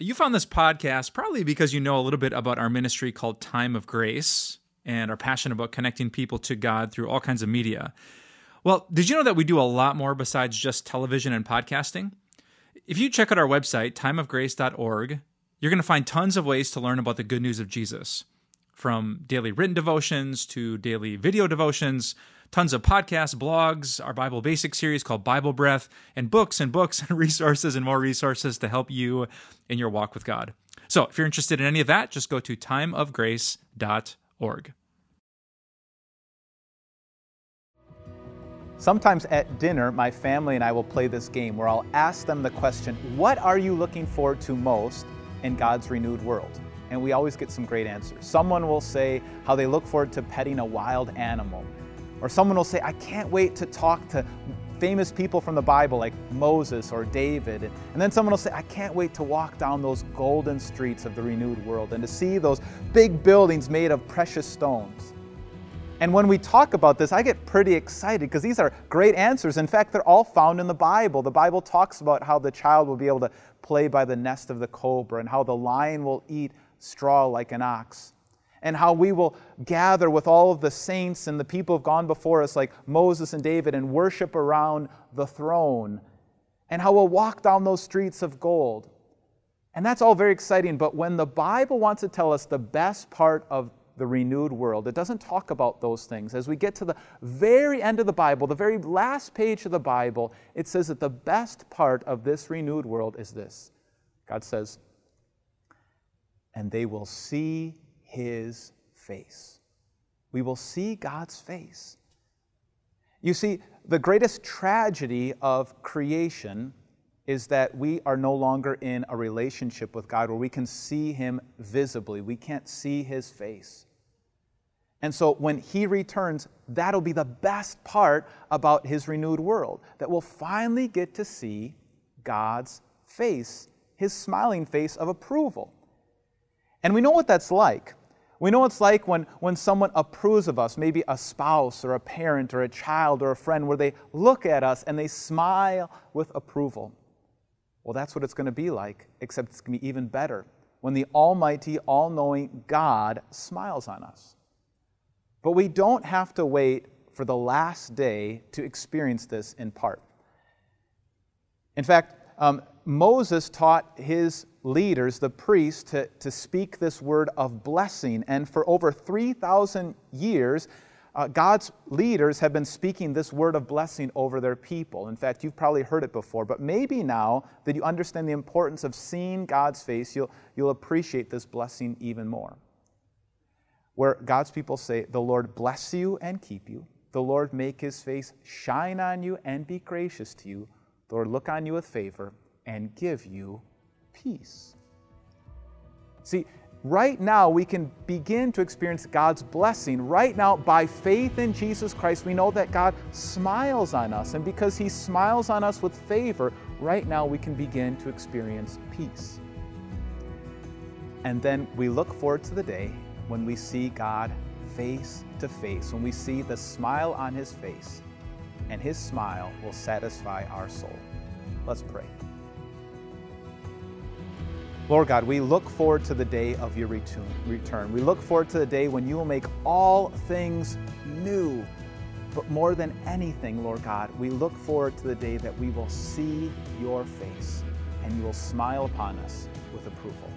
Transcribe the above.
You found this podcast probably because you know a little bit about our ministry called Time of Grace and are passionate about connecting people to God through all kinds of media. Well, did you know that we do a lot more besides just television and podcasting? If you check out our website, timeofgrace.org, you're going to find tons of ways to learn about the good news of Jesus. From daily written devotions to daily video devotions, tons of podcasts, blogs, our Bible Basics series called Bible Breath, and books and books and resources and more resources to help you in your walk with God. So if you're interested in any of that, just go to timeofgrace.org. Sometimes at dinner, my family and I will play this game where I'll ask them the question, What are you looking forward to most in God's renewed world? And we always get some great answers. Someone will say how they look forward to petting a wild animal. Or someone will say, I can't wait to talk to famous people from the Bible like Moses or David. And then someone will say, I can't wait to walk down those golden streets of the renewed world and to see those big buildings made of precious stones. And when we talk about this, I get pretty excited because these are great answers. In fact, they're all found in the Bible. The Bible talks about how the child will be able to play by the nest of the cobra and how the lion will eat straw like an ox and how we will gather with all of the saints and the people who have gone before us, like Moses and David, and worship around the throne, and how we'll walk down those streets of gold. And that's all very exciting, but when the Bible wants to tell us the best part of the renewed world, it doesn't talk about those things. As we get to the very end of the Bible, the very last page of the Bible, it says that the best part of this renewed world is this God says, and they will see his face. We will see God's face. You see, the greatest tragedy of creation is that we are no longer in a relationship with God where we can see Him visibly. We can't see His face. And so when He returns, that'll be the best part about His renewed world, that we'll finally get to see God's face, His smiling face of approval. And we know what that's like. We know it's like when, when someone approves of us, maybe a spouse or a parent or a child or a friend, where they look at us and they smile with approval. Well, that's what it's going to be like, except it's going to be even better when the Almighty, all knowing God smiles on us. But we don't have to wait for the last day to experience this in part. In fact, um, Moses taught his leaders, the priests, to, to speak this word of blessing. And for over 3,000 years, uh, God's leaders have been speaking this word of blessing over their people. In fact, you've probably heard it before, but maybe now that you understand the importance of seeing God's face, you'll, you'll appreciate this blessing even more. Where God's people say, The Lord bless you and keep you. The Lord make his face shine on you and be gracious to you. The Lord look on you with favor and give you peace. See, right now we can begin to experience God's blessing. Right now, by faith in Jesus Christ, we know that God smiles on us. And because He smiles on us with favor, right now we can begin to experience peace. And then we look forward to the day when we see God face to face, when we see the smile on His face, and His smile will satisfy our soul. Let's pray. Lord God, we look forward to the day of your return. We look forward to the day when you will make all things new. But more than anything, Lord God, we look forward to the day that we will see your face and you will smile upon us with approval.